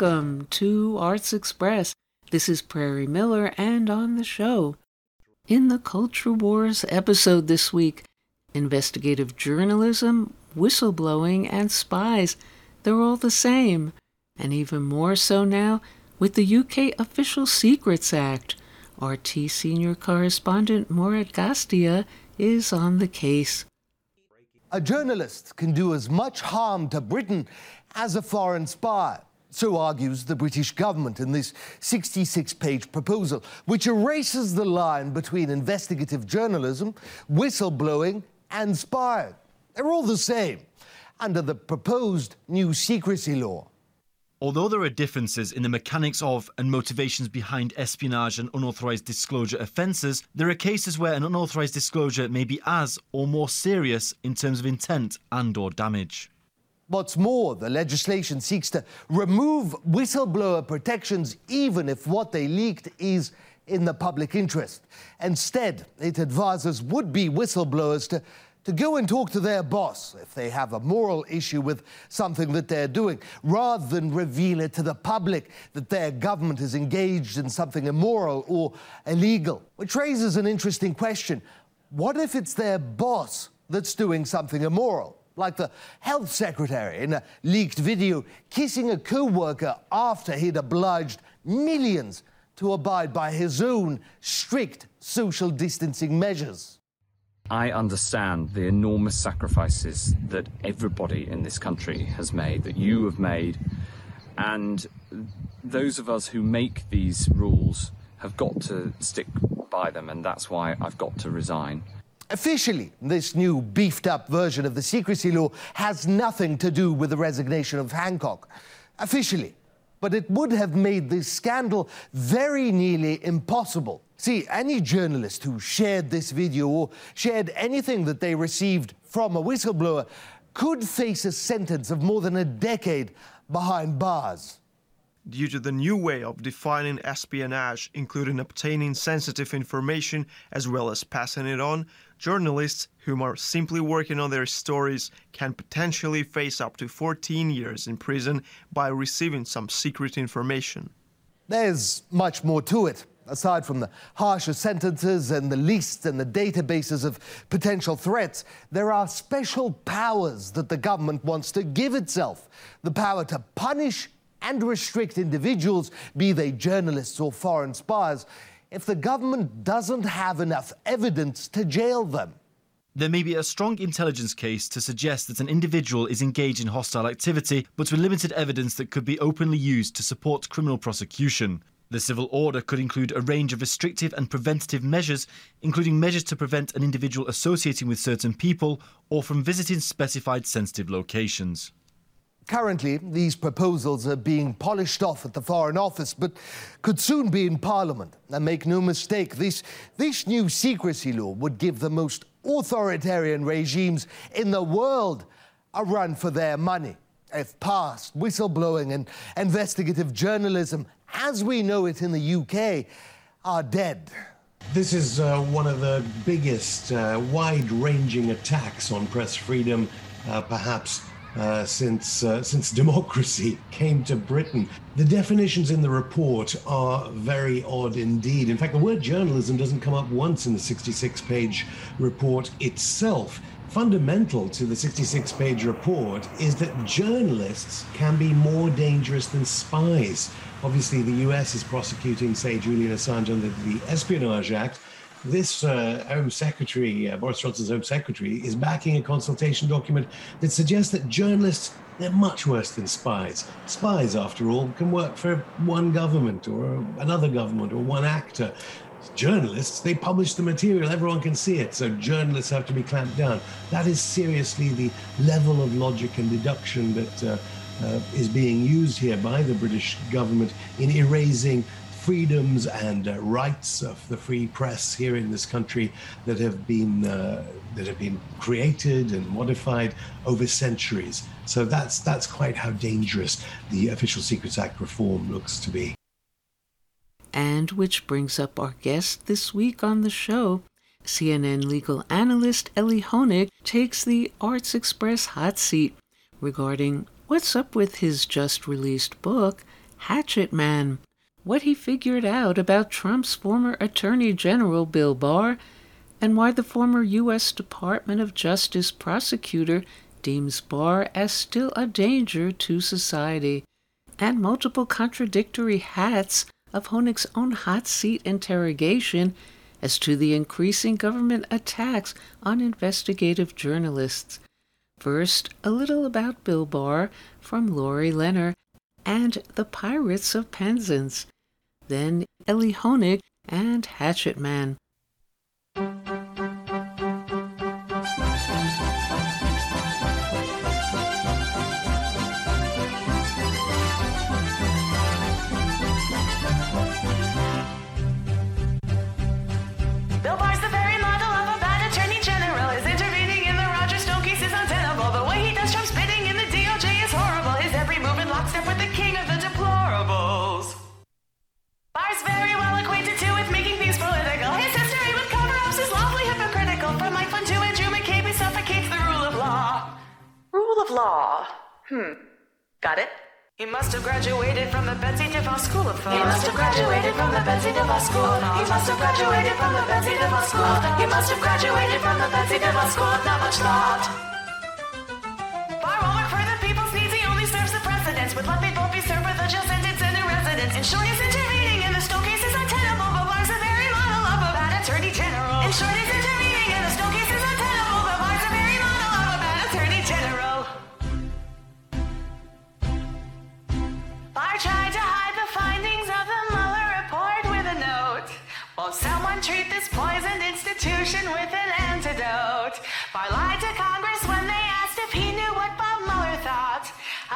Welcome to Arts Express. This is Prairie Miller, and on the show. In the Culture Wars episode this week, investigative journalism, whistleblowing, and spies, they're all the same. And even more so now with the UK Official Secrets Act. RT senior correspondent Murad Gazdiev is on the case. A journalist can do as much harm to Britain as a foreign spy. So argues the British government in this 66 page proposal, which erases the line between investigative journalism, whistleblowing, and spying. They're all the same under the proposed new secrecy law. Although there are differences in the mechanics of and motivations behind espionage and unauthorized disclosure offences, there are cases where an unauthorized disclosure may be as or more serious in terms of intent and or damage. What's more, the legislation seeks to remove whistleblower protections even if what they leaked is in the public interest. Instead, it advises would be whistleblowers to to go and talk to their boss if they have a moral issue with something that they're doing, rather than reveal it to the public that their government is engaged in something immoral or illegal. Which raises an interesting question. What if it's their boss that's doing something immoral? Like the health secretary in a leaked video kissing a co worker after he'd obliged millions to abide by his own strict social distancing measures. I understand the enormous sacrifices that everybody in this country has made, that you have made, and those of us who make these rules have got to stick by them, and that's why I've got to resign. Officially, this new beefed up version of the secrecy law has nothing to do with the resignation of Hancock. Officially. But it would have made this scandal very nearly impossible See, any journalist who shared this video or shared anything that they received from a whistleblower could face a sentence of more than a decade behind bars. Due to the new way of defining espionage, including obtaining sensitive information as well as passing it on, journalists who are simply working on their stories can potentially face up to 14 years in prison by receiving some secret information. There's much more to it aside from the harsher sentences and the lists and the databases of potential threats, there are special powers that the government wants to give itself. The power to punish and restrict individuals, be they journalists or foreign spies, if the government doesn't have enough evidence to jail them. There may be a strong intelligence case to suggest that an individual is engaged in hostile activity, but with limited evidence that could be openly used to support criminal prosecution. The civil order could include a range of restrictive and preventative measures, including measures to prevent an individual associating with certain people or from visiting specified sensitive locations. Currently, these proposals are being polished off at the Foreign Office, but could soon be in Parliament. And make no mistake, this, this new secrecy law would give the most authoritarian regimes in the world a run for their money. If passed, whistleblowing and investigative journalism as we know it in the UK, are dead. This is uh, one of the biggest, uh, wide ranging attacks on press freedom, uh, perhaps. Uh, since uh, since democracy came to Britain, the definitions in the report are very odd indeed. In fact, the word journalism doesn't come up once in the 66-page report itself fundamental to the 66 page report is that journalists can be more dangerous than spies. Obviously, the US is prosecuting, say, Julian Assange under the Espionage Act. This uh, Home Secretary, uh, Boris Johnson's Home Secretary, is backing a consultation document that suggests that journalists they're much worse than spies. Spies, after all, can work for one government or another government or one actor journalists, they publish the material, everyone can see it. So journalists have to be clamped down. That is seriously the level of logic and deduction that uh, uh, is being used here by the British government in erasing freedoms and uh, rights of the free press here in this country that have been uh, that have been created and modified over centuries. So that's that's quite how dangerous the Official Secrets Act reform looks to be. And which brings up our guest this week on the show. CNN legal analyst Elie Honig takes the Arts Express hot seat regarding what's up with his just released book, Hatchet Man, what he figured out about Trump's former Attorney General Bill Barr, and why the former U.S. Department of Justice prosecutor deems Barr as still a danger to society, and multiple contradictory hats of Honig's own hot seat interrogation as to the increasing government attacks on investigative journalists. First, a little about Bill Barr from Lori Lenner and the Pirates of Penzance. Then Elie Honig and Hatchet Man. Law. Hmm. Got it? He must have graduated from the Betsy DeVos School of Thought. He must have graduated from the Betsy DeVos School of Thought. He must have graduated from the Betsy DeVos School of Thought. He must have graduated from the Betsy DeVos School of Not Much Thought. Barr won't for the people's needs. He only serves the precedents. Would let people be served with a jail sentence and a residence. In short, he's intervening this poisoned institution with an antidote? Barr lied to Congress when they asked if he knew what Bob Mueller thought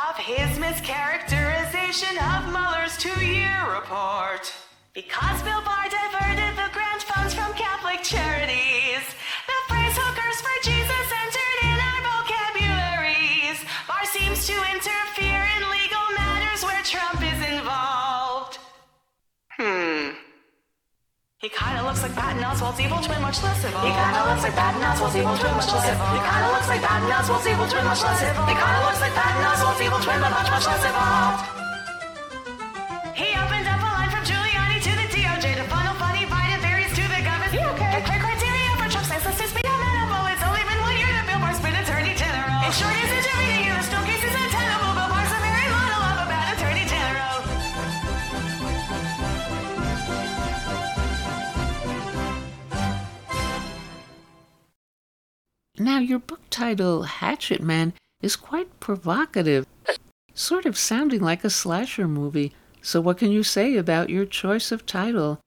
of his mischaracterization of Mueller's two-year report. Because Bill Barr diverted the grant funds from Catholic charities, the phrase hookers for Jesus entered in our vocabularies. Barr seems to interfere in legal matters where Trump is involved. Hmm. He kinda looks like Patton Oswalt's evil twin, much less evil. He kinda looks like Patton Oswalt's evil twin, much less evil. He kinda looks like Patton Oswalt's evil twin, much less evil. He kinda looks like Patton Oswalt's evil twin, but much, much less involved. He opened up Now, your book title, Hatchet Man, is quite provocative, sort of sounding like a slasher movie. So, what can you say about your choice of title?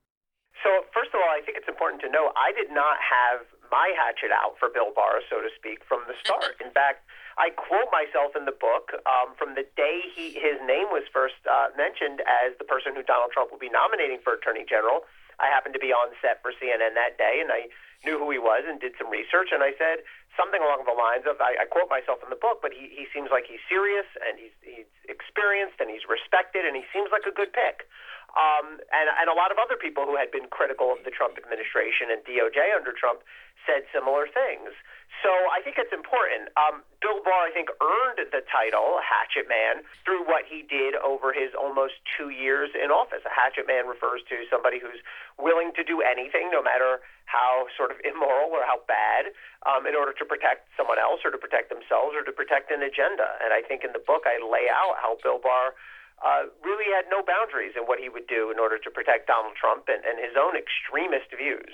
So, first of all, I think it's important to know I did not have my hatchet out for Bill Barr, so to speak, from the start. In fact, I quote myself in the book um, from the day he, his name was first uh, mentioned as the person who Donald Trump will be nominating for Attorney General. I happened to be on set for CNN that day, and I knew who he was and did some research. And I said something along the lines of, I, I quote myself in the book, but he, he seems like he's serious and he's, he's experienced and he's respected and he seems like a good pick. Um, and, and a lot of other people who had been critical of the Trump administration and DOJ under Trump said similar things. So I think it's important. Um, Bill Barr, I think, earned the title Hatchet Man through what he did over his almost two years in office. A hatchet man refers to somebody who's willing to do anything, no matter how sort of immoral or how bad, um, in order to protect someone else or to protect themselves or to protect an agenda. And I think in the book I lay out how Bill Barr uh, really had no boundaries in what he would do in order to protect Donald Trump and, and his own extremist views.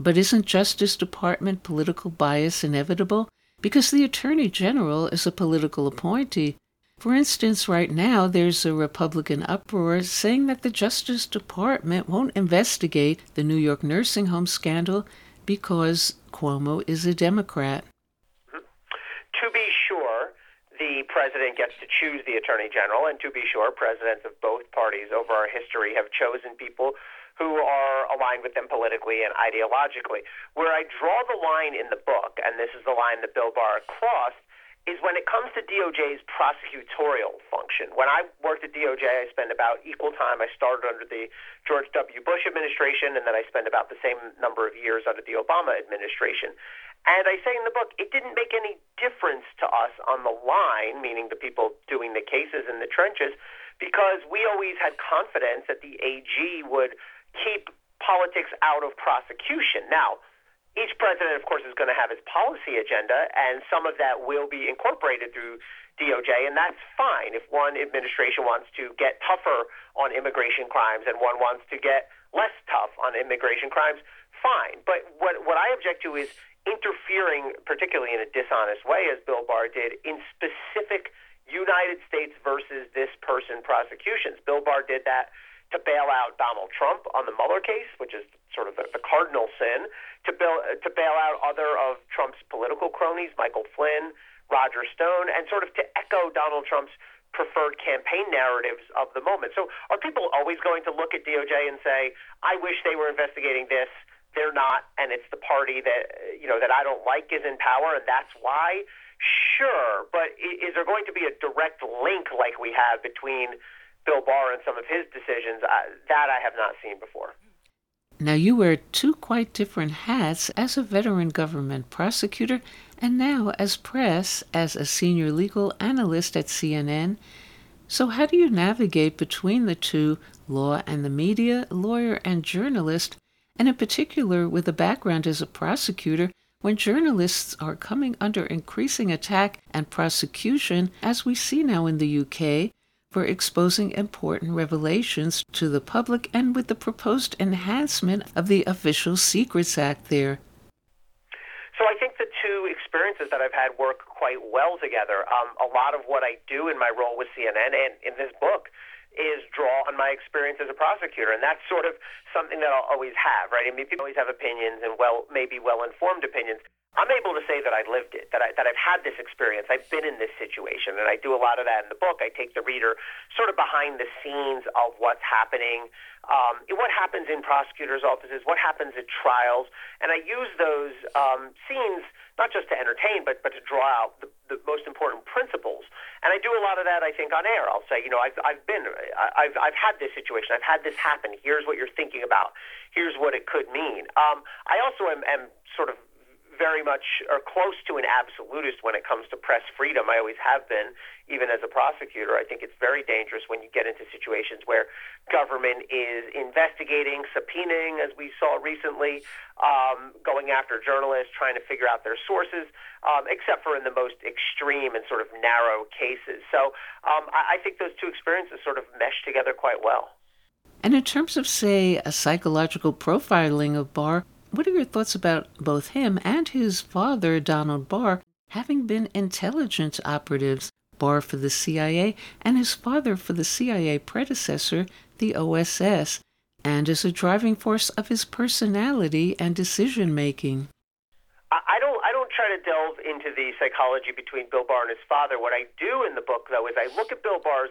But isn't Justice Department political bias inevitable? Because the Attorney General is a political appointee. For instance, right now there's a Republican uproar saying that the Justice Department won't investigate the New York nursing home scandal because Cuomo is a Democrat. To be sure, the president gets to choose the attorney general, and to be sure, presidents of both parties over our history have chosen people who are aligned with them politically and ideologically. Where I draw the line in the book, and this is the line that Bill Barr crossed, is when it comes to DOJ's prosecutorial function. When I worked at DOJ, I spent about equal time. I started under the George W. Bush administration, and then I spent about the same number of years under the Obama administration. And I say in the book, it didn't make any difference to us on the line, meaning the people doing the cases in the trenches, because we always had confidence that the AG would keep politics out of prosecution. Now, each president, of course, is going to have his policy agenda, and some of that will be incorporated through DOJ, and that's fine if one administration wants to get tougher on immigration crimes and one wants to get less tough on immigration crimes, fine. But what, what I object to is interfering, particularly in a dishonest way, as Bill Barr did, in specific United States versus this person prosecutions. Bill Barr did that to bail out Donald Trump on the Mueller case, which is sort of the, the cardinal sin, to bail, to bail out other of Trump's political cronies, Michael Flynn, Roger Stone, and sort of to echo Donald Trump's preferred campaign narratives of the moment. So are people always going to look at DOJ and say, I wish they were investigating this? They're not, and it's the party that you know that I don't like is in power, and that's why. Sure, but is there going to be a direct link like we have between Bill Barr and some of his decisions, uh, that I have not seen before. Now, you wear two quite different hats as a veteran government prosecutor and now as press, as a senior legal analyst at CNN. So, how do you navigate between the two, law and the media, lawyer and journalist, and in particular with a background as a prosecutor, when journalists are coming under increasing attack and prosecution, as we see now in the UK, for exposing important revelations to the public and with the proposed enhancement of the Official Secrets Act there. So I think the two experiences that I've had work quite well together. Um, a lot of what I do in my role with CNN and in this book is draw on my experience as a prosecutor, and that's sort of something that I'll always have, right? I mean, people always have opinions and well, maybe well-informed opinions. I'm able to say that I've lived it, that I that I've had this experience. I've been in this situation, and I do a lot of that in the book. I take the reader sort of behind the scenes of what's happening, um, what happens in prosecutors' offices, what happens at trials, and I use those um, scenes not just to entertain, but but to draw out the, the most important principles. And I do a lot of that, I think, on air. I'll say, you know, I've I've been, I've I've had this situation, I've had this happen. Here's what you're thinking about. Here's what it could mean. Um, I also am, am sort of very much or close to an absolutist when it comes to press freedom. I always have been, even as a prosecutor. I think it's very dangerous when you get into situations where government is investigating, subpoenaing, as we saw recently, um, going after journalists, trying to figure out their sources, um, except for in the most extreme and sort of narrow cases. So um, I, I think those two experiences sort of mesh together quite well. And in terms of, say, a psychological profiling of Barr, what are your thoughts about both him and his father, Donald Barr, having been intelligence operatives, Barr for the CIA and his father for the CIA predecessor, the OSS, and as a driving force of his personality and decision making? I don't. I don't try to delve into the psychology between Bill Barr and his father. What I do in the book, though, is I look at Bill Barr's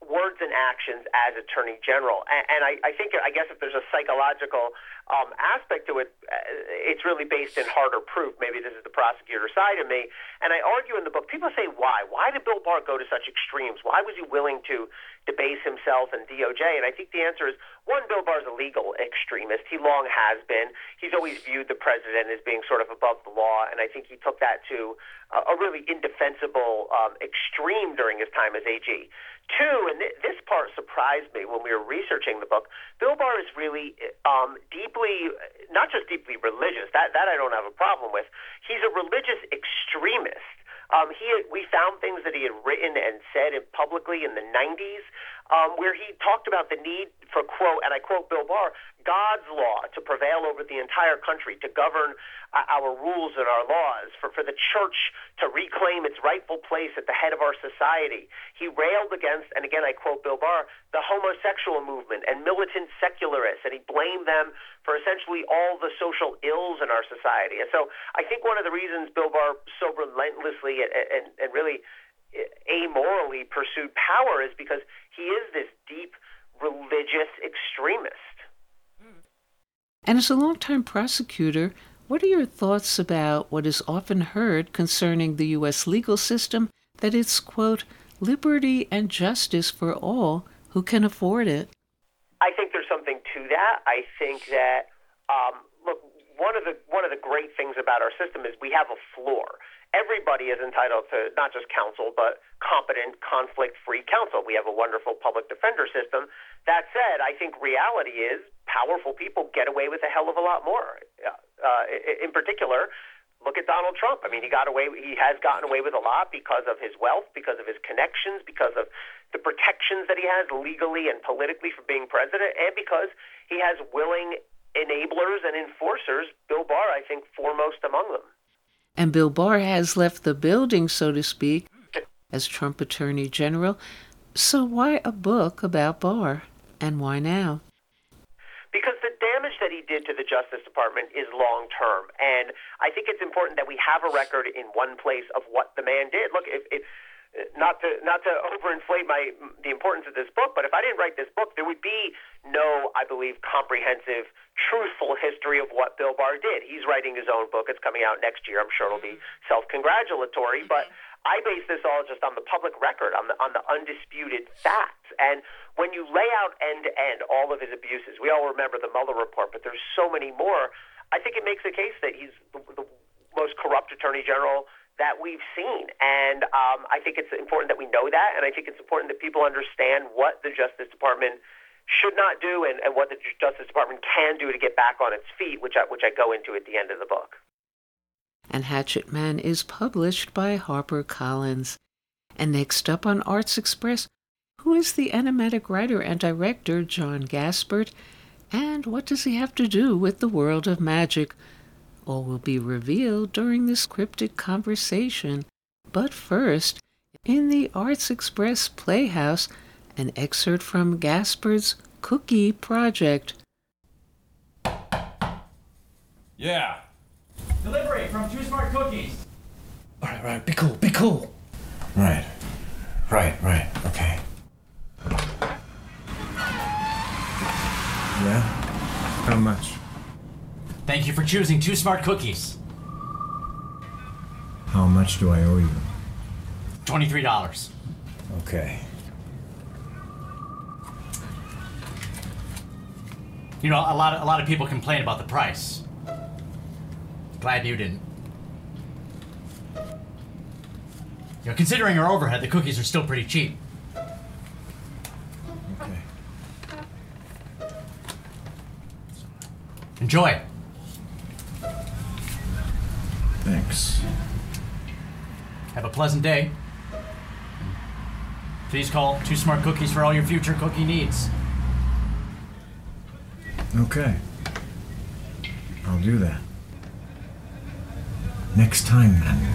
words and actions as Attorney General. And, and I, I think, I guess, if there's a psychological um, aspect to it, uh, it's really based in harder proof. Maybe this is the prosecutor side of me. And I argue in the book, people say, why? Why did Bill Barr go to such extremes? Why was he willing to debase himself and DOJ? And I think the answer is one, Bill Barr's a legal extremist. He long has been. He's always viewed the president as being sort of above the law. And I think he took that to a really indefensible um, extreme during his time as AG. Two, and th- this part surprised me when we were researching the book, Bill Barr is really um, deeply not just deeply religious. That that I don't have a problem with. He's a religious extremist. Um, he had, we found things that he had written and said publicly in the 90s um, where he talked about the need for quote, and I quote Bill Barr, God's law to prevail over the entire country, to govern uh, our rules and our laws, for, for the church to reclaim its rightful place at the head of our society. He railed against, and again I quote Bill Barr, the homosexual movement and militant secularists, and he blamed them for essentially all the social ills in our society. And so I think one of the reasons Bill Barr so relentlessly and, and, and really amorally pursued power is because he is this deep religious extremist. And as a longtime prosecutor, what are your thoughts about what is often heard concerning the U.S. legal system that it's, quote, liberty and justice for all who can afford it? I think there's something to that. I think that, um, look, one of the one of the great things about our system is we have a floor. everybody is entitled to not just counsel, but competent, conflict free counsel. We have a wonderful public defender system. That said, I think reality is powerful people get away with a hell of a lot more. Uh, in particular, look at Donald Trump. I mean, he got away. He has gotten away with a lot because of his wealth, because of his connections, because of the protections that he has legally and politically for being president, and because he has willing enablers and enforcers. Bill Barr, I think, foremost among them. And Bill Barr has left the building, so to speak, as Trump Attorney General. So why a book about Barr, and why now? Because the damage that he did to the Justice Department is long term, and I think it's important that we have a record in one place of what the man did. Look, if, if not to not to overinflate my the importance of this book, but if I didn't write this book, there would be no, I believe, comprehensive, truthful history of what Bill Barr did. He's writing his own book; it's coming out next year. I'm sure it'll be mm-hmm. self-congratulatory, but I base this all just on the public record, on the on the undisputed facts. And when you lay out end to end all of his abuses, we all remember the Mueller report, but there's so many more. I think it makes a case that he's the, the most corrupt attorney general that we've seen. And um, I think it's important that we know that, and I think it's important that people understand what the Justice Department should not do and, and what the Justice Department can do to get back on its feet, which I, which I go into at the end of the book. And Hatchet Man is published by HarperCollins. And next up on Arts Express, who is the animatic writer and director John Gaspard, and what does he have to do with the world of magic? All will be revealed during this cryptic conversation. But first, in the Arts Express Playhouse, an excerpt from Gaspard's Cookie Project. Yeah. Delivery from Two Smart Cookies. All right, right. Be cool. Be cool. Right. Right, right. Okay. Yeah? How much? Thank you for choosing two smart cookies. How much do I owe you? $23. Okay. You know, a lot of, a lot of people complain about the price. Glad you didn't. You know, considering our overhead, the cookies are still pretty cheap. Okay. Enjoy. Thanks. Have a pleasant day. Please call Two Smart Cookies for all your future cookie needs. Okay. I'll do that. Next time, then.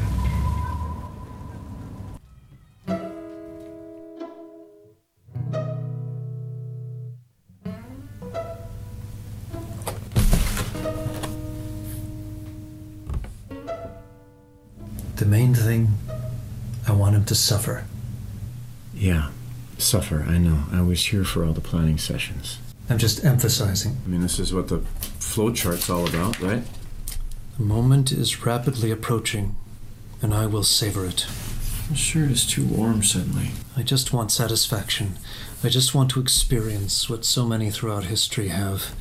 The main thing, I want him to suffer. Yeah, suffer, I know. I was here for all the planning sessions. I'm just emphasizing. I mean, this is what the flowchart's all about, right? The moment is rapidly approaching, and I will savor it. The shirt is too warm suddenly. I just want satisfaction. I just want to experience what so many throughout history have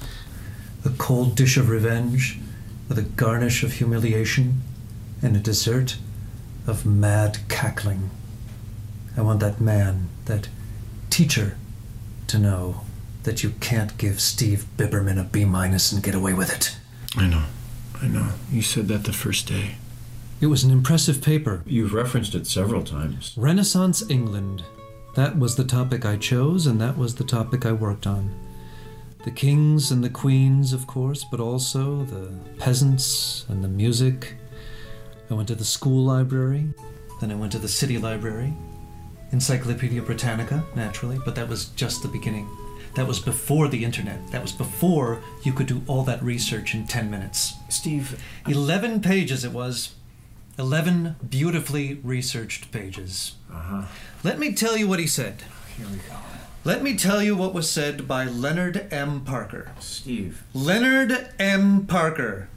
a cold dish of revenge, with a garnish of humiliation, and a dessert of mad cackling. I want that man, that teacher, to know that you can't give Steve Biberman a B minus and get away with it. I know. I know. You said that the first day. It was an impressive paper. You've referenced it several times. Renaissance England. That was the topic I chose, and that was the topic I worked on. The kings and the queens, of course, but also the peasants and the music I went to the school library, then I went to the city library, Encyclopedia Britannica, naturally, but that was just the beginning. That was before the internet. That was before you could do all that research in 10 minutes. Steve. 11 pages it was. 11 beautifully researched pages. Uh-huh. Let me tell you what he said. Here we go. Let me tell you what was said by Leonard M. Parker. Steve. Leonard M. Parker.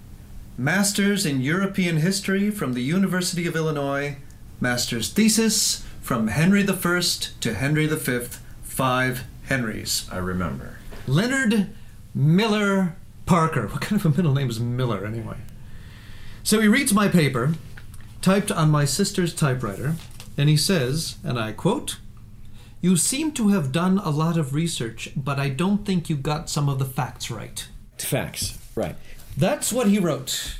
Masters in European History from the University of Illinois, Master's Thesis from Henry I to Henry V, five Henrys. I remember. Leonard Miller Parker. What kind of a middle name is Miller, anyway? So he reads my paper, typed on my sister's typewriter, and he says, and I quote, You seem to have done a lot of research, but I don't think you got some of the facts right. Facts, right. That's what he wrote.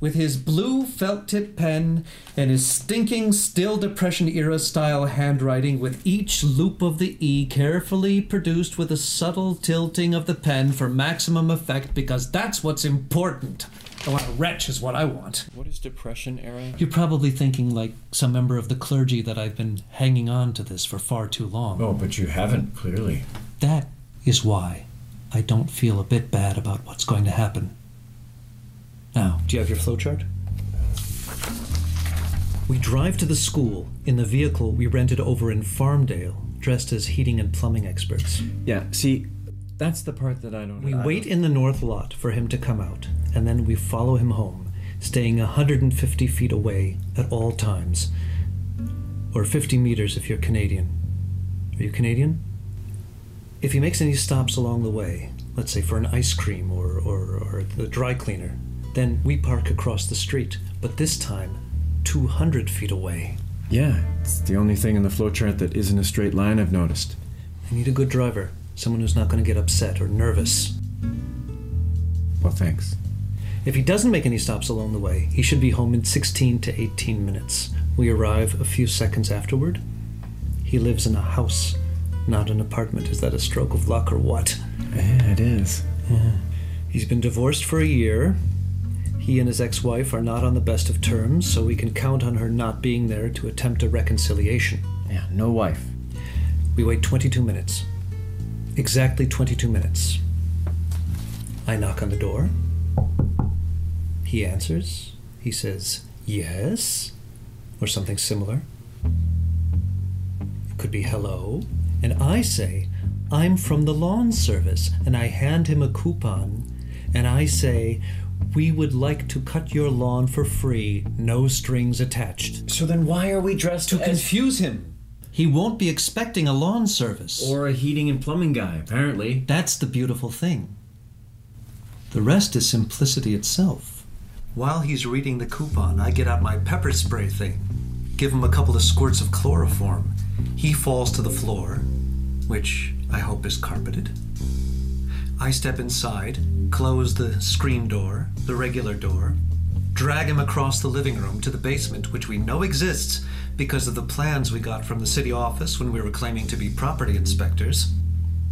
With his blue felt tip pen and his stinking still Depression era style handwriting, with each loop of the E carefully produced with a subtle tilting of the pen for maximum effect, because that's what's important. Oh, I want a wretch, is what I want. What is Depression era? You're probably thinking, like some member of the clergy, that I've been hanging on to this for far too long. Oh, but you haven't, clearly. That is why I don't feel a bit bad about what's going to happen. Now, do you have your flowchart? We drive to the school in the vehicle we rented over in Farmdale, dressed as heating and plumbing experts. Yeah, see, that's the part that I don't We I wait don't- in the north lot for him to come out, and then we follow him home, staying 150 feet away at all times. Or 50 meters if you're Canadian. Are you Canadian? If he makes any stops along the way, let's say for an ice cream or, or, or the dry cleaner, then we park across the street, but this time 200 feet away. Yeah, it's the only thing in the flowchart that isn't a straight line I've noticed. I need a good driver, someone who's not going to get upset or nervous. Well, thanks. If he doesn't make any stops along the way, he should be home in 16 to 18 minutes. We arrive a few seconds afterward. He lives in a house, not an apartment. Is that a stroke of luck or what? Yeah, it is. Yeah. He's been divorced for a year. He and his ex wife are not on the best of terms, so we can count on her not being there to attempt a reconciliation. Yeah, no wife. We wait 22 minutes. Exactly 22 minutes. I knock on the door. He answers. He says, yes, or something similar. It could be hello. And I say, I'm from the lawn service, and I hand him a coupon, and I say, we would like to cut your lawn for free, no strings attached. So then why are we dressed To as... confuse him. He won't be expecting a lawn service. Or a heating and plumbing guy, apparently. That's the beautiful thing. The rest is simplicity itself. While he's reading the coupon, I get out my pepper spray thing, give him a couple of squirts of chloroform. He falls to the floor, which I hope is carpeted. I step inside, close the screen door, the regular door, drag him across the living room to the basement, which we know exists because of the plans we got from the city office when we were claiming to be property inspectors.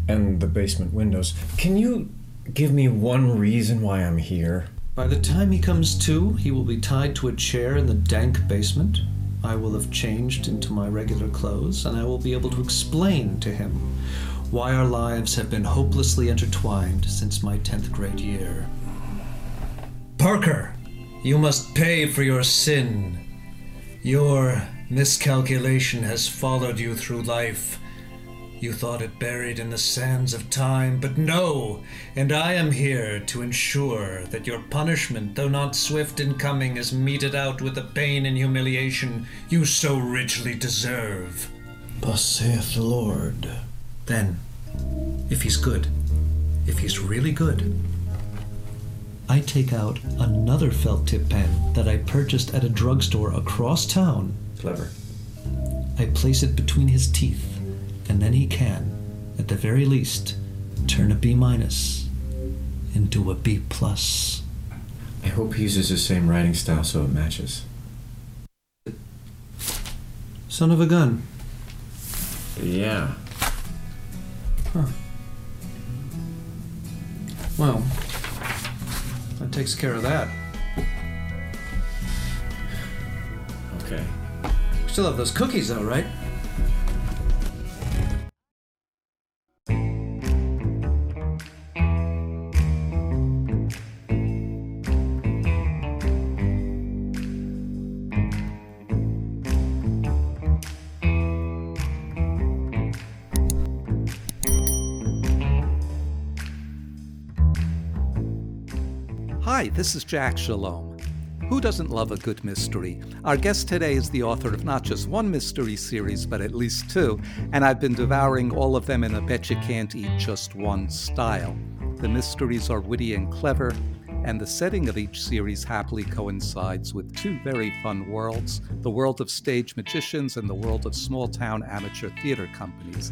And the basement windows. Can you give me one reason why I'm here? By the time he comes to, he will be tied to a chair in the dank basement. I will have changed into my regular clothes, and I will be able to explain to him why our lives have been hopelessly intertwined since my 10th grade year. Parker, you must pay for your sin. Your miscalculation has followed you through life. You thought it buried in the sands of time, but no! And I am here to ensure that your punishment, though not swift in coming, is meted out with the pain and humiliation you so richly deserve. Thus saith the Lord. Then, if he's good, if he's really good, I take out another felt tip pen that I purchased at a drugstore across town. Clever. I place it between his teeth, and then he can, at the very least, turn a B minus into a B plus. I hope he uses the same writing style so it matches. Son of a gun. Yeah. Huh. Well, that takes care of that. Okay. Still have those cookies, though, right? Hi, this is Jack Shalom. Who doesn't love a good mystery? Our guest today is the author of not just one mystery series, but at least two, and I've been devouring all of them in a bet you can't eat just one style. The mysteries are witty and clever, and the setting of each series happily coincides with two very fun worlds the world of stage magicians and the world of small town amateur theater companies.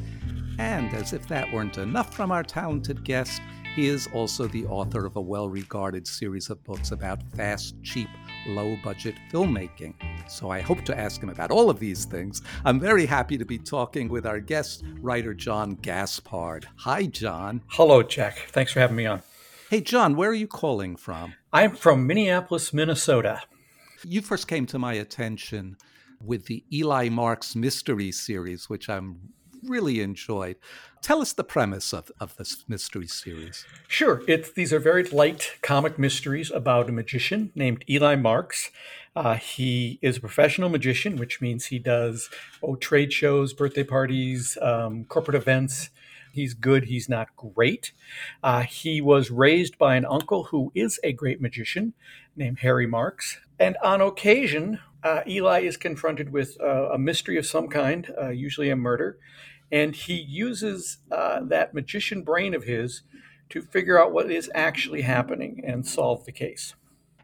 And as if that weren't enough from our talented guest, he is also the author of a well regarded series of books about fast, cheap, low budget filmmaking. So I hope to ask him about all of these things. I'm very happy to be talking with our guest, writer John Gaspard. Hi, John. Hello, Jack. Thanks for having me on. Hey, John, where are you calling from? I'm from Minneapolis, Minnesota. You first came to my attention with the Eli Marks Mystery Series, which I'm really enjoyed. Tell us the premise of, of this mystery series. Sure. It's, these are very light comic mysteries about a magician named Eli Marks. Uh, he is a professional magician, which means he does oh, trade shows, birthday parties, um, corporate events. He's good, he's not great. Uh, he was raised by an uncle who is a great magician named Harry Marks. And on occasion, uh, Eli is confronted with uh, a mystery of some kind, uh, usually a murder, and he uses uh, that magician brain of his to figure out what is actually happening and solve the case.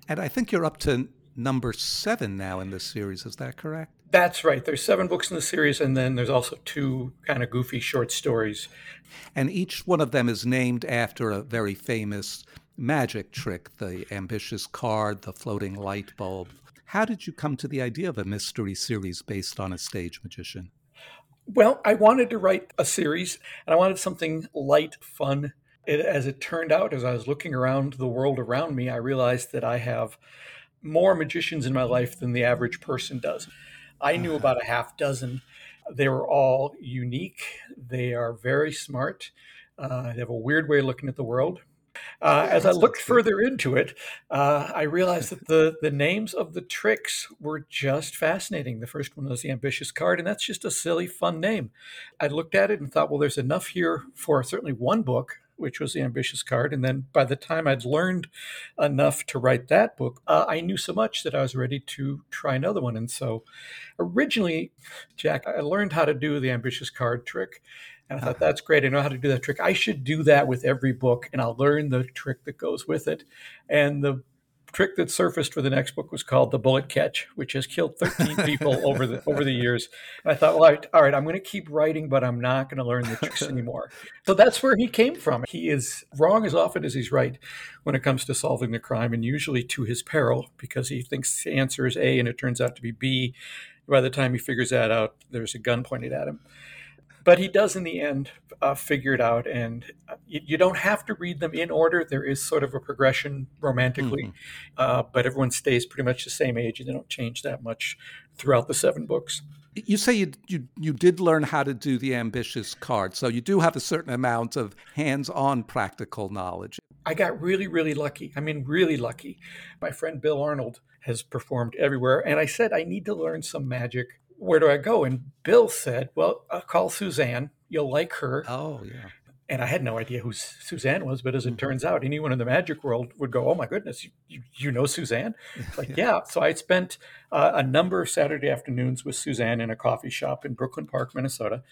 And I think you're up to number seven now in this series. Is that correct? That's right. There's seven books in the series, and then there's also two kind of goofy short stories. And each one of them is named after a very famous magic trick the ambitious card, the floating light bulb. How did you come to the idea of a mystery series based on a stage magician? Well, I wanted to write a series and I wanted something light, fun. It, as it turned out, as I was looking around the world around me, I realized that I have more magicians in my life than the average person does. I knew about a half dozen. They were all unique. They are very smart. Uh, they have a weird way of looking at the world. Uh, as I looked further into it, uh, I realized that the, the names of the tricks were just fascinating. The first one was the ambitious card, and that's just a silly, fun name. I looked at it and thought, well, there's enough here for certainly one book, which was the ambitious card. And then by the time I'd learned enough to write that book, uh, I knew so much that I was ready to try another one. And so originally, Jack, I learned how to do the ambitious card trick. And I uh-huh. thought, that's great. I know how to do that trick. I should do that with every book, and I'll learn the trick that goes with it. And the trick that surfaced for the next book was called the bullet catch, which has killed 13 people over the over the years. And I thought, well, all right, all right I'm going to keep writing, but I'm not going to learn the tricks anymore. So that's where he came from. He is wrong as often as he's right when it comes to solving the crime, and usually to his peril because he thinks the answer is A and it turns out to be B. By the time he figures that out, there's a gun pointed at him but he does in the end uh, figure it out and uh, you, you, don't have to read them in order. There is sort of a progression romantically mm-hmm. uh, but everyone stays pretty much the same age and they don't change that much throughout the seven books. You say you, you you did learn how to do the ambitious card so you do have a certain amount of hands-on practical knowledge. I got really really lucky i mean really lucky. My friend bill arnold has performed everywhere and i said i need to learn some magic where do I go? And Bill said, well, I'll call Suzanne. You'll like her. Oh, yeah. And I had no idea who Suzanne was, but as it mm-hmm. turns out, anyone in the magic world would go, "Oh my goodness, you, you, you know Suzanne?" like, yeah. yeah. So I spent uh, a number of Saturday afternoons with Suzanne in a coffee shop in Brooklyn Park, Minnesota,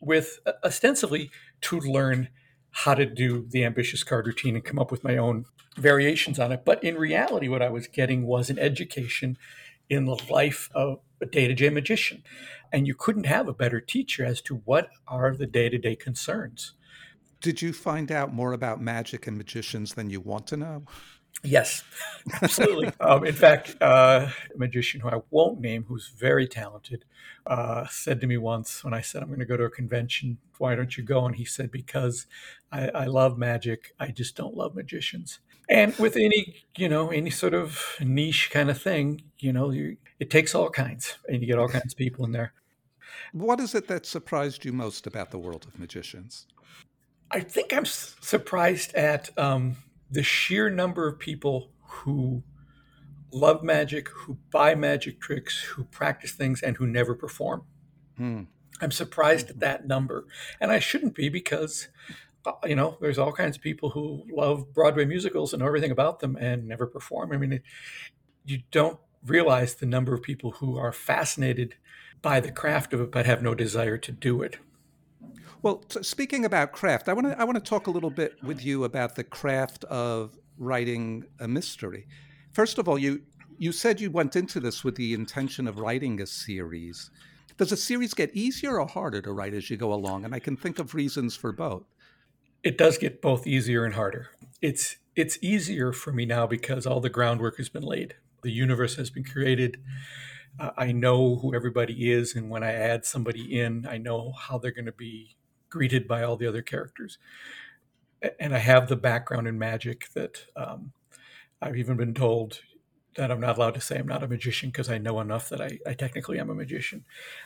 with uh, ostensibly to learn how to do the ambitious card routine and come up with my own variations on it. But in reality, what I was getting was an education in the life of a day to day magician. And you couldn't have a better teacher as to what are the day to day concerns. Did you find out more about magic and magicians than you want to know? Yes, absolutely. um, in fact, uh, a magician who I won't name, who's very talented, uh, said to me once when I said, I'm going to go to a convention, why don't you go? And he said, Because I, I love magic, I just don't love magicians. And with any, you know, any sort of niche kind of thing, you know, you, it takes all kinds, and you get all kinds of people in there. What is it that surprised you most about the world of magicians? I think I'm surprised at um, the sheer number of people who love magic, who buy magic tricks, who practice things, and who never perform. Hmm. I'm surprised at that number. And I shouldn't be because, Uh, you know, there's all kinds of people who love Broadway musicals and know everything about them and never perform. I mean, you don't realize the number of people who are fascinated by the craft of it but have no desire to do it. Well, t- speaking about craft, I want to I want to talk a little bit with you about the craft of writing a mystery. First of all, you you said you went into this with the intention of writing a series. Does a series get easier or harder to write as you go along? And I can think of reasons for both. It does get both easier and harder. It's it's easier for me now because all the groundwork has been laid. The universe has been created. Uh, I know who everybody is, and when I add somebody in, I know how they're going to be greeted by all the other characters. And I have the background in magic that um, I've even been told that I'm not allowed to say I'm not a magician because I know enough that I, I, technically am a magician.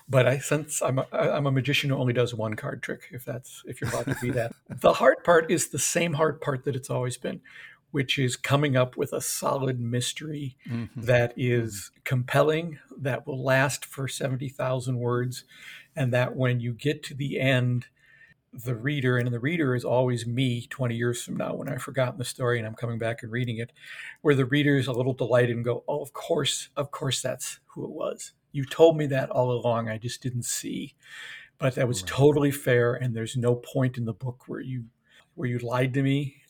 But I since I'm a, I'm a magician who only does one card trick, if that's if you're allowed to be that. the hard part is the same hard part that it's always been, which is coming up with a solid mystery mm-hmm. that is compelling, that will last for seventy thousand words, and that when you get to the end the reader, and the reader is always me 20 years from now when I've forgotten the story and I'm coming back and reading it, where the reader is a little delighted and go, Oh, of course, of course, that's who it was. You told me that all along. I just didn't see. But that was right. totally fair, and there's no point in the book where you where you lied to me.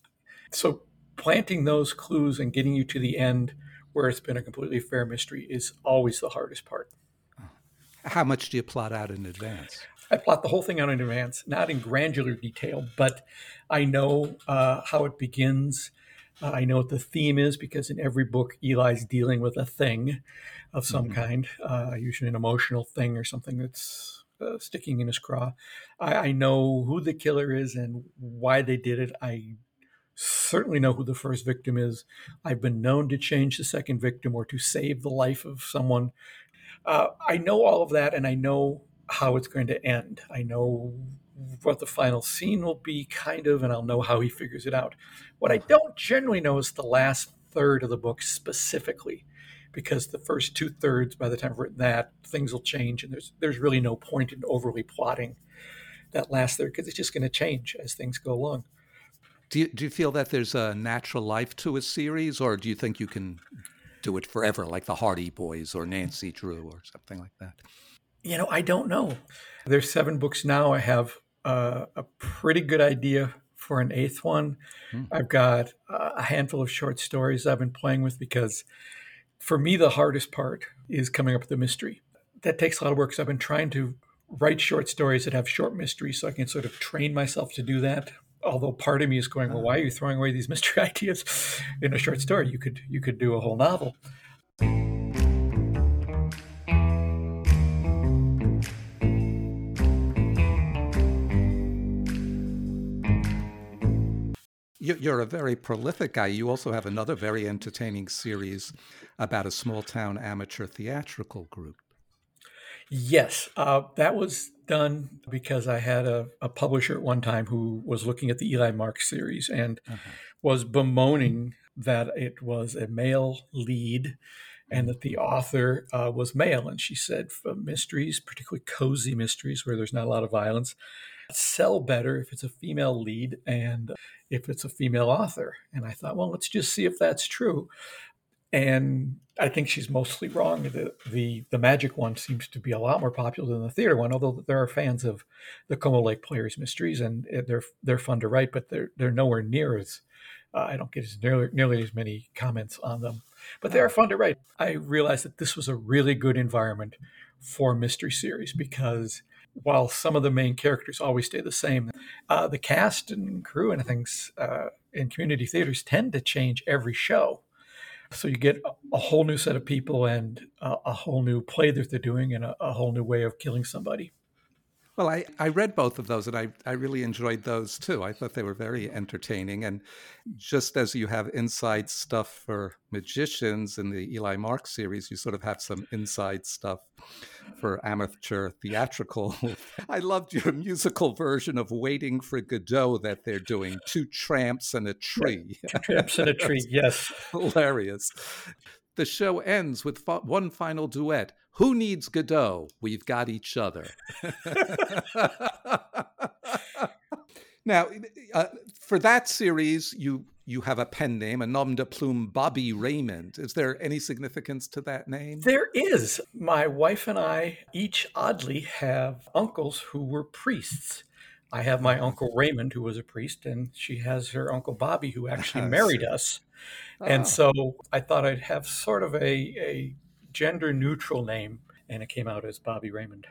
So planting those clues and getting you to the end where it's been a completely fair mystery is always the hardest part. How much do you plot out in advance? I plot the whole thing out in advance, not in granular detail, but I know uh, how it begins. Uh, I know what the theme is because in every book, Eli's dealing with a thing of some mm-hmm. kind, uh, usually an emotional thing or something that's uh, sticking in his craw. I, I know who the killer is and why they did it. I certainly know who the first victim is. I've been known to change the second victim or to save the life of someone. Uh, I know all of that, and I know how it's going to end. I know what the final scene will be, kind of, and I'll know how he figures it out. What I don't generally know is the last third of the book specifically, because the first two thirds, by the time I've written that, things will change, and there's there's really no point in overly plotting that last third because it's just going to change as things go along. Do you, do you feel that there's a natural life to a series, or do you think you can do it forever, like the Hardy Boys or Nancy Drew or something like that? You know, I don't know. There's seven books now. I have uh, a pretty good idea for an eighth one. Hmm. I've got a handful of short stories I've been playing with because for me, the hardest part is coming up with the mystery. That takes a lot of work. So I've been trying to write short stories that have short mysteries so I can sort of train myself to do that. Although part of me is going, well, why are you throwing away these mystery ideas in a short story? You could you could do a whole novel. You're a very prolific guy. You also have another very entertaining series about a small town amateur theatrical group. Yes, uh, that was done because I had a, a, publisher at one time who was looking at the Eli Marks series and uh-huh. was bemoaning that it was a male lead and that the author uh, was male. And she said, for mysteries, particularly cozy mysteries where there's not a lot of violence, sell better if it's a female lead and if it's a female author. And I thought, well, let's just see if that's true. And I think she's mostly wrong. The, the the magic one seems to be a lot more popular than the theater one, although there are fans of the Como Lake Players mysteries, and they're they're fun to write, but they're they're nowhere near as uh, I don't get as nearly, nearly as many comments on them, but they are fun to write. I realized that this was a really good environment for mystery series because while some of the main characters always stay the same, uh, the cast and crew and things uh, in community theaters tend to change every show. So you get a whole new set of people and a, a whole new play that they're doing and a, a whole new way of killing somebody. Well, I, I read both of those and I, I really enjoyed those too. I thought they were very entertaining. And just as you have inside stuff for magicians in the Eli Mark series, you sort of have some inside stuff for amateur theatrical. I loved your musical version of Waiting for Godot that they're doing Two Tramps and a Tree. Two Tramps and a Tree, yes. Hilarious. The show ends with one final duet who needs Godot? We've got each other. now, uh, for that series, you you have a pen name, a nom de plume, Bobby Raymond. Is there any significance to that name? There is. My wife and I each oddly have uncles who were priests. I have my uncle Raymond, who was a priest, and she has her uncle Bobby, who actually married us. Ah. And so I thought I'd have sort of a, a gender neutral name, and it came out as Bobby Raymond.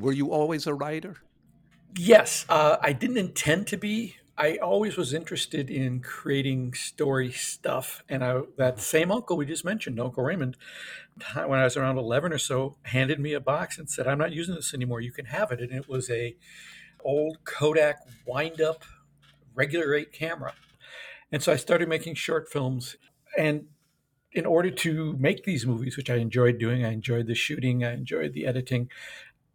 Were you always a writer? Yes, uh, I didn't intend to be. I always was interested in creating story stuff, and I, that same uncle we just mentioned, Uncle Raymond, when I was around eleven or so, handed me a box and said, "I'm not using this anymore. You can have it." And it was a old Kodak wind-up regular eight camera, and so I started making short films. And in order to make these movies, which I enjoyed doing, I enjoyed the shooting, I enjoyed the editing.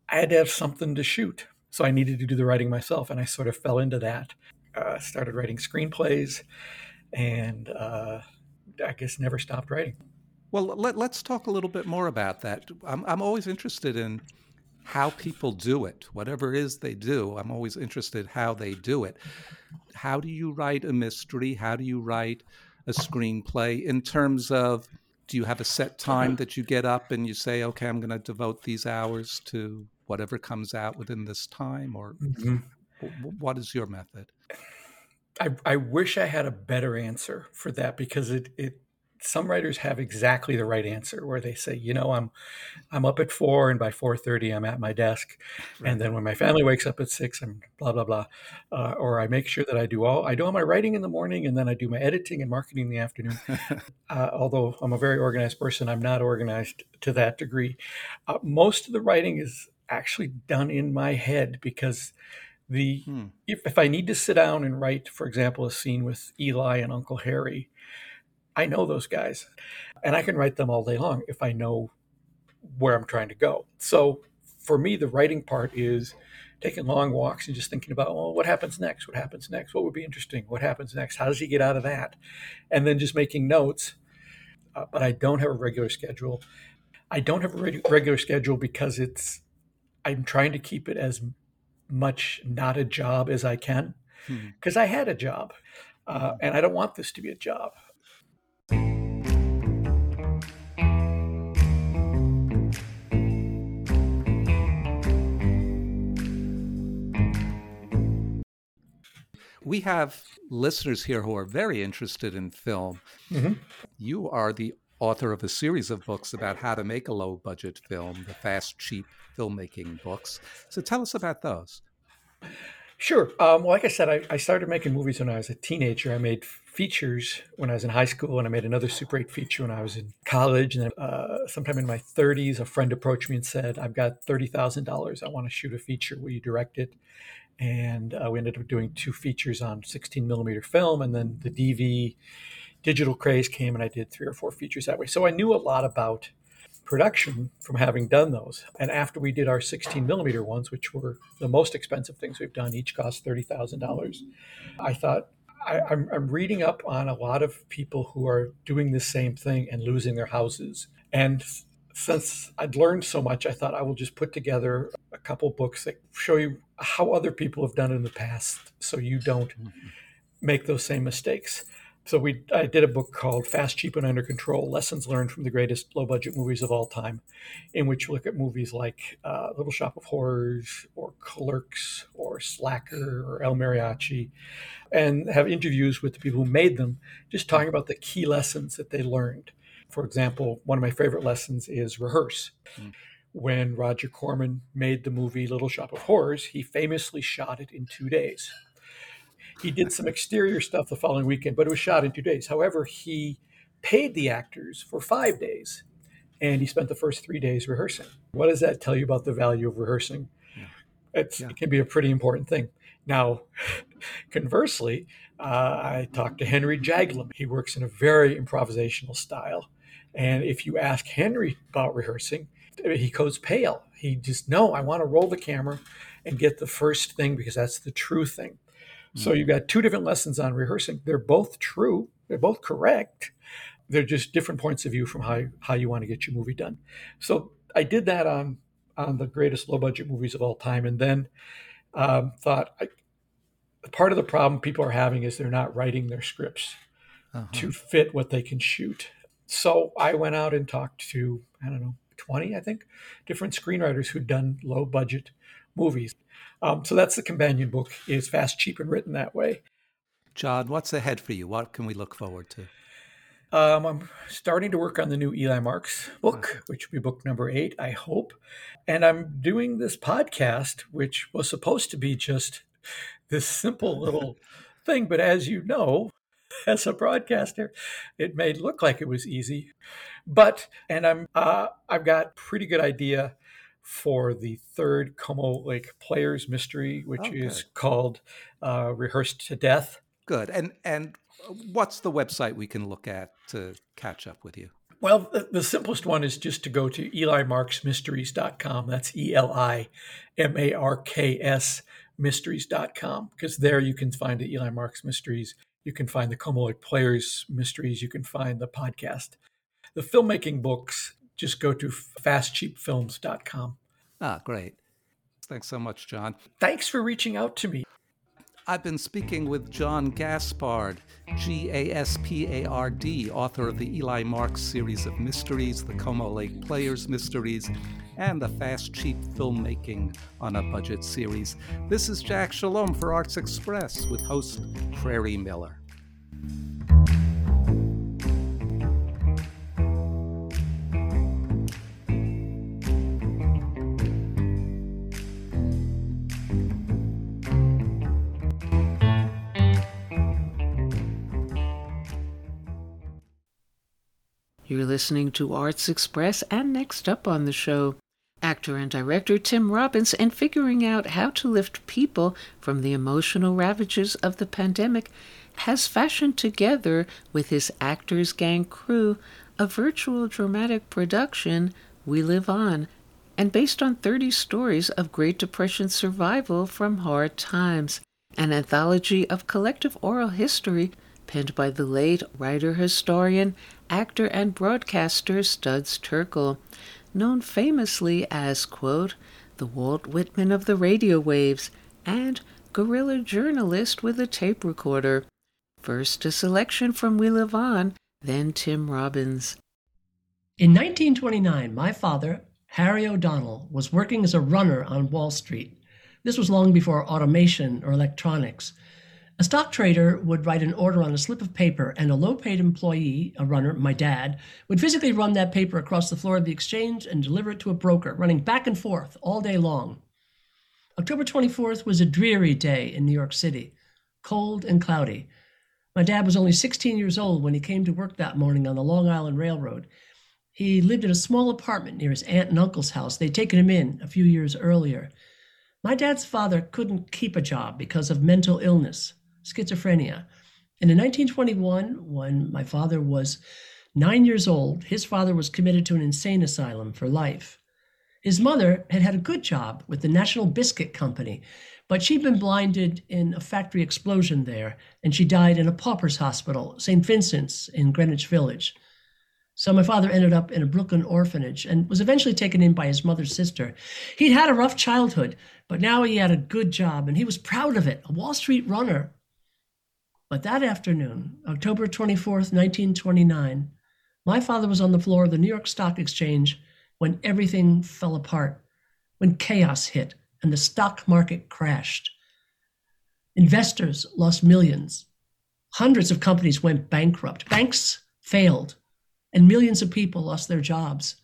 I had to have something to shoot. So I needed to do the writing myself, and I sort of fell into that. Uh, started writing screenplays, and uh, I guess never stopped writing. Well, let, us talk a little bit more about that. I'm, I'm always interested in how people do it, whatever it is they do. I'm always interested how they do it. How do you write a mystery? How do you write a screenplay in terms of do you have a set time that you get up and you say, okay, I'm going to devote these hours to whatever comes out within this time, or Mhm. What is your method? I, I wish I had a better answer for that because it, it some writers have exactly the right answer where they say, you know, I'm I'm up at four and by four thirty I'm at my desk, and then when my family wakes up at six, I'm blah blah blah, uh, or I make sure that I do all I do all my writing in the morning and then I do my editing and marketing in the afternoon. uh, although I'm a very organized person, I'm not organized to that degree. Uh, most of the writing is actually done in my head because the if, if I need to sit down and write, for example, a scene with Eli and Uncle Harry, I know those guys, and I can write them all day long if I know where I'm trying to go. So for me, the writing part is taking long walks and just thinking about, well, what happens next? What happens next? What would be interesting? What happens next? How does he get out of that? And then just making notes. Uh, but I don't have a regular schedule. I don't have a reg- regular schedule because it's I'm trying to keep it as much not a job as I can Hmm. because I had a job, uh, and I don't want this to be a job. We have listeners here who are very interested in film. Mhm. You are the author of a series of books about how to make a low budget film, the fast, cheap filmmaking books. So tell us about those. Sure. Um, well, like I said, I, I started making movies when I was a teenager. I made features when I was in high school, and I made another Super 8 feature when I was in college. And then uh, sometime in my 30s, a friend approached me and said, I've got $30,000. I want to shoot a feature. Will you direct it? And uh, we ended up doing two features on 16 millimeter film. And then the DV digital craze came, and I did three or four features that way. So I knew a lot about production from having done those. And after we did our 16 millimeter ones, which were the most expensive things we've done, each cost $30,000, I thought, I, I'm, I'm reading up on a lot of people who are doing the same thing and losing their houses. And since I'd learned so much, I thought I will just put together a couple books that show you how other people have done it in the past so you don't mm-hmm. make those same mistakes. So we I did a book called Fast, Cheap, and Under Control: Lessons Learned from the Greatest Low Budget Movies of All Time, in which we look at movies like uh, Little Shop of Horrors, or Clerks, or Slacker, or El Mariachi, and have interviews with the people who made them, just talking about the key lessons that they learned. For example, one of my favorite lessons is rehearse. When Roger Corman made the movie Little Shop of Horrors, he famously shot it in two days. He did some exterior stuff the following weekend, but it was shot in two days. However, he paid the actors for five days and he spent the first three days rehearsing. What does that tell you about the value of rehearsing? It's, It can be a pretty important thing. Now, conversely, uh, I talked to Henry Jaglom. He works in a very improvisational style. And if you ask Henry about rehearsing, he goes pale. He just, no, I want to roll the camera and get the first thing because that's the true thing. So you've got two different lessons on rehearsing. They're both true, they're both correct. They're just different points of view from how, how you want to get your movie done. So I did that on on the greatest low budget movies of all time, and then um, thought I, part of the problem people are having is they're not writing their scripts. uh-huh. to fit what they can shoot. So I went out and talked to, I don't know, 20, I think, different screenwriters who'd done low budget movies. Um, so that's the companion book is fast, cheap, and written that way. John, what's ahead for you? What can we look forward to? Um, I'm starting to work on the new Eli Marks book, which will be book number eight, I hope. And I'm doing this podcast, which was supposed to be just this simple little thing. But as you know, as a broadcaster, it may look like it was easy. But, and I'm, uh, I've got pretty good idea for the third Como Lake Players Mystery, which oh, is called uh, Rehearsed to Death. Good. And, and what's the website we can look at to catch up with you? Well, the, the, simplest one is just to go to elimarksmysteries.com. That's E L I M A R K S mysteries.com because there you can find the Eli Marks Mysteries. You can find the Como Lake Players Mysteries. You can find the podcast. The filmmaking books, just go to fastcheapfilms.com. Ah, great. Thanks so much, John. Thanks for reaching out to me. I've been speaking with John Gaspard, G A S P A R D, author of the Eli Marks series of mysteries, the Como Lake Players mysteries, and the Fast Cheap Filmmaking on a Budget series. This is Jack Shalom for Arts Express with host Prairie Miller. You're listening to Arts Express, and next up on the show, actor and director Tim Robbins, and figuring out how to lift people from the emotional ravages of the pandemic, has fashioned together with his Actors Gang crew a virtual dramatic production, We Live On, and based on 30 stories of Great Depression survival from hard times, an anthology of collective oral history penned by the late writer historian actor and broadcaster Studs Terkel, known famously as, quote, the Walt Whitman of the radio waves and guerrilla journalist with a tape recorder. First, a selection from We Live On, then Tim Robbins. In 1929, my father, Harry O'Donnell, was working as a runner on Wall Street. This was long before automation or electronics. A stock trader would write an order on a slip of paper, and a low paid employee, a runner, my dad, would physically run that paper across the floor of the exchange and deliver it to a broker, running back and forth all day long. October 24th was a dreary day in New York City, cold and cloudy. My dad was only 16 years old when he came to work that morning on the Long Island Railroad. He lived in a small apartment near his aunt and uncle's house. They'd taken him in a few years earlier. My dad's father couldn't keep a job because of mental illness schizophrenia. And in 1921, when my father was nine years old, his father was committed to an insane asylum for life. His mother had had a good job with the National Biscuit Company, but she'd been blinded in a factory explosion there, and she died in a pauper's hospital, St. Vincent's in Greenwich Village. So my father ended up in a Brooklyn orphanage and was eventually taken in by his mother's sister. He'd had a rough childhood, but now he had a good job and he was proud of it, a Wall Street runner but that afternoon, October 24th, 1929, my father was on the floor of the New York Stock Exchange when everything fell apart, when chaos hit and the stock market crashed. Investors lost millions. Hundreds of companies went bankrupt. Banks failed, and millions of people lost their jobs.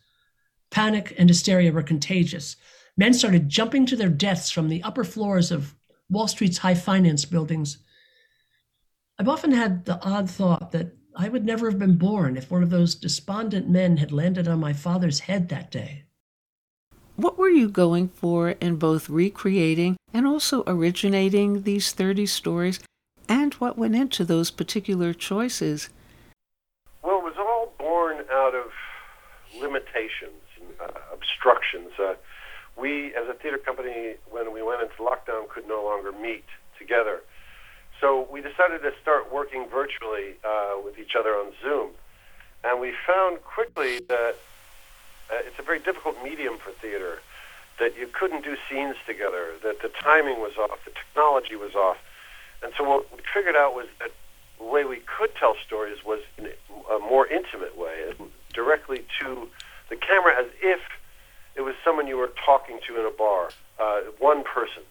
Panic and hysteria were contagious. Men started jumping to their deaths from the upper floors of Wall Street's high finance buildings I've often had the odd thought that I would never have been born if one of those despondent men had landed on my father's head that day. What were you going for in both recreating and also originating these 30 stories, and what went into those particular choices? Well, it was all born out of limitations and uh, obstructions. Uh, we, as a theater company, when we went into lockdown, could no longer meet together. So we decided to start working virtually uh, with each other on Zoom. And we found quickly that uh, it's a very difficult medium for theater, that you couldn't do scenes together, that the timing was off, the technology was off. And so what we figured out was that the way we could tell stories was in a more intimate way, directly to the camera as if it was someone you were talking to in a bar, uh, one person.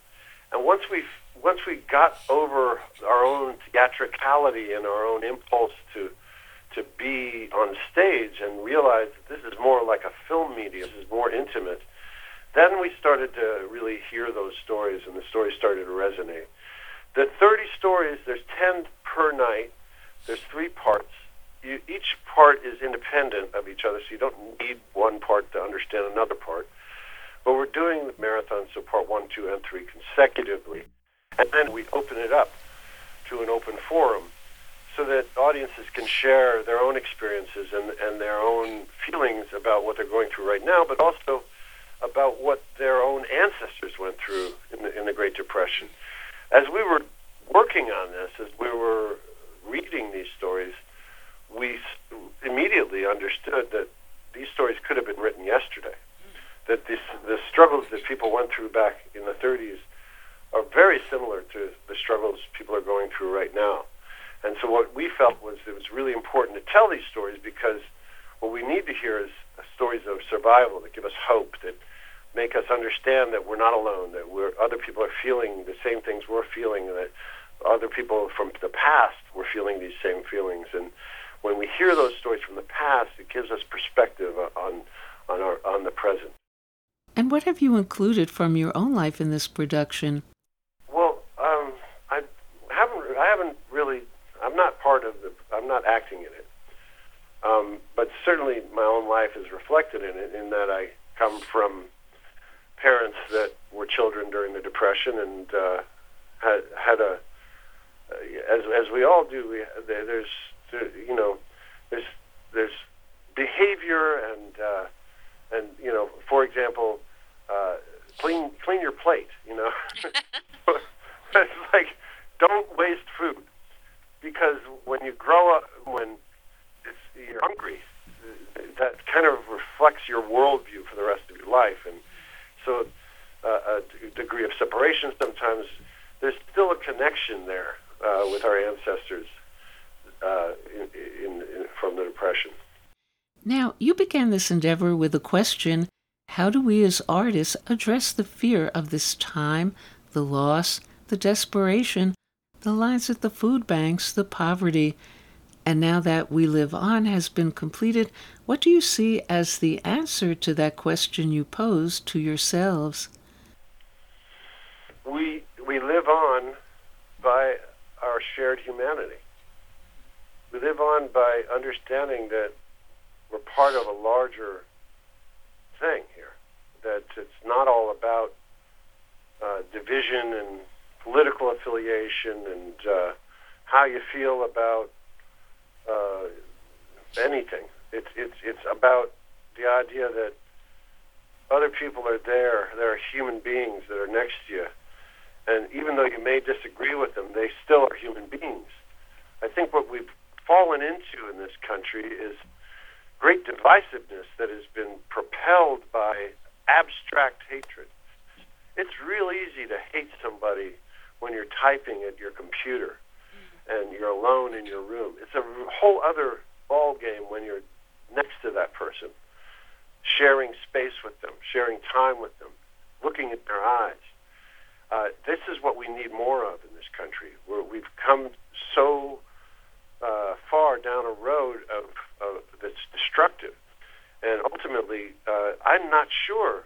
And once we once we got over our own theatricality and our own impulse to to be on stage and realized that this is more like a film medium, this is more intimate, then we started to really hear those stories and the stories started to resonate. The 30 stories, there's 10 per night, there's three parts. You, each part is independent of each other, so you don't need one part to understand another part. But we're doing the marathon, so part one, two, and three consecutively. And then we open it up to an open forum so that audiences can share their own experiences and, and their own feelings about what they're going through right now, but also about what their own ancestors went through in the, in the Great Depression. As we were working on this, as we were reading these stories, we immediately understood that these stories could have been written yesterday. That this, the struggles that people went through back in the 30s are very similar to the struggles people are going through right now. And so what we felt was it was really important to tell these stories because what we need to hear is stories of survival that give us hope, that make us understand that we're not alone, that we're, other people are feeling the same things we're feeling, that other people from the past were feeling these same feelings. And when we hear those stories from the past, it gives us perspective on, on, our, on the present. And what have you included from your own life in this production? Well, um, I haven't. I haven't really. I'm not part of the. I'm not acting in it. Um, but certainly, my own life is reflected in it. In that I come from parents that were children during the Depression and uh, had had a as as we all do. We, there's you know there's there's behavior and uh, and you know for example uh, clean clean your plate. You know it's like don't waste food because when you grow up when you're hungry that kind of reflects your worldview for the rest of your life and so uh, a degree of separation sometimes. There's still a connection there uh, with our ancestors uh, in, in, in, from the Depression. Now, you began this endeavor with a question How do we as artists address the fear of this time, the loss, the desperation, the lines at the food banks, the poverty? And now that We Live On has been completed, what do you see as the answer to that question you posed to yourselves? We, we live on by our shared humanity. We live on by understanding that we're part of a larger thing here, that it's not all about uh, division and political affiliation and uh, how you feel about uh, anything. It's it's it's about the idea that other people are there. There are human beings that are next to you, and even though you may disagree with them, they still are human beings. I think what we've fallen into in this country is great divisiveness that has been propelled by abstract hatred. It's real easy to hate somebody when you're typing at your computer and you're alone in your room. It's a whole other ball game when you're next to that person, sharing space with them, sharing time with them, looking at their eyes. Uh, this is what we need more of in this country. Where we've come so uh, far down a road of, of that's destructive, and ultimately, uh, I'm not sure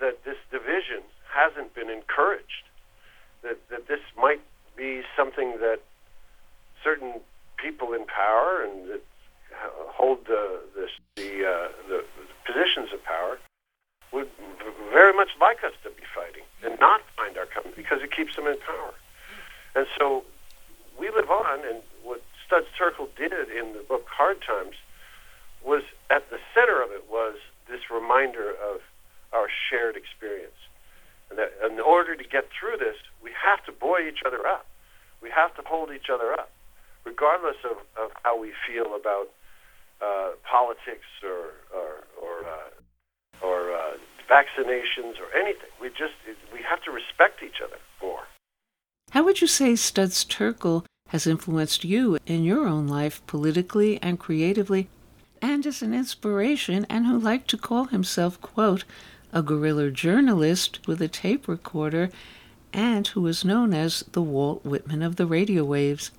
that this division hasn't been encouraged. That that this might be something that certain people in power and that hold the the the, uh, the positions of power would very much like us to be fighting and not find our company because it keeps them in power. And so we live on, and what Studs Terkel did in the book Hard Times was at the center of it was this reminder of our shared experience. And that in order to get through this, we have to buoy each other up. We have to hold each other up regardless of, of how we feel about uh, politics or or or, uh, or uh, vaccinations or anything. We just we have to respect each other more. How would you say Studs Terkel has influenced you in your own life politically and creatively, and as an inspiration, and who liked to call himself, quote, a guerrilla journalist with a tape recorder, and who was known as the Walt Whitman of the radio waves.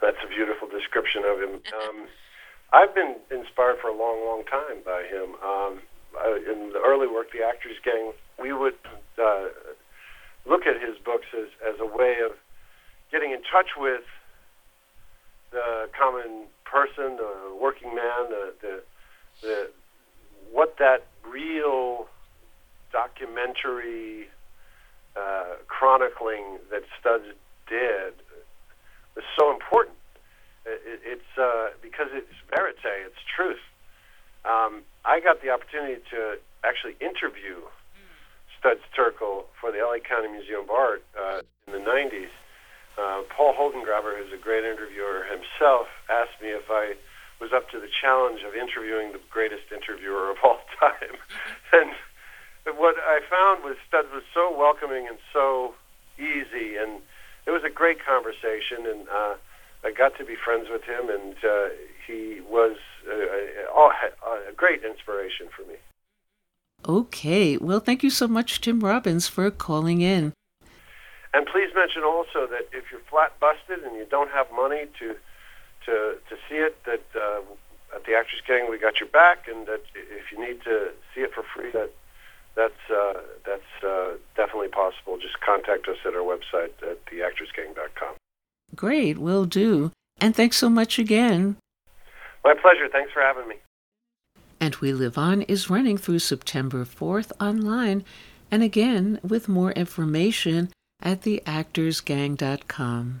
That's a beautiful description of him. Um, I've been inspired for a long, long time by him. Um, in the early work, the Actors Gang, we would uh, look at his books as, as a way of getting in touch with the common person, the working man, the, the, the what that real documentary uh, chronicling that Studs did was so important. It, it's uh, because it's verite, it's truth. Um, I got the opportunity to actually interview Studs Terkel for the LA County Museum of Art uh, in the 90s. Uh, Paul Holdengräber, who's a great interviewer himself, asked me if I was up to the challenge of interviewing the greatest interviewer of all time. and what I found was Studs was so welcoming and so easy, and it was a great conversation. And uh, I got to be friends with him, and uh, he was uh, a, a great inspiration for me. Okay, well, thank you so much, Tim Robbins, for calling in. And please mention also that if you're flat busted and you don't have money to to to see it, that uh, at the Actors Gang we got your back, and that if you need to see it for free, that that's uh, that's uh, definitely possible. Just contact us at our website at theactorsgang.com. Great, will do. And thanks so much again. My pleasure. Thanks for having me. And We Live On is running through September 4th online and again with more information at theactorsgang.com.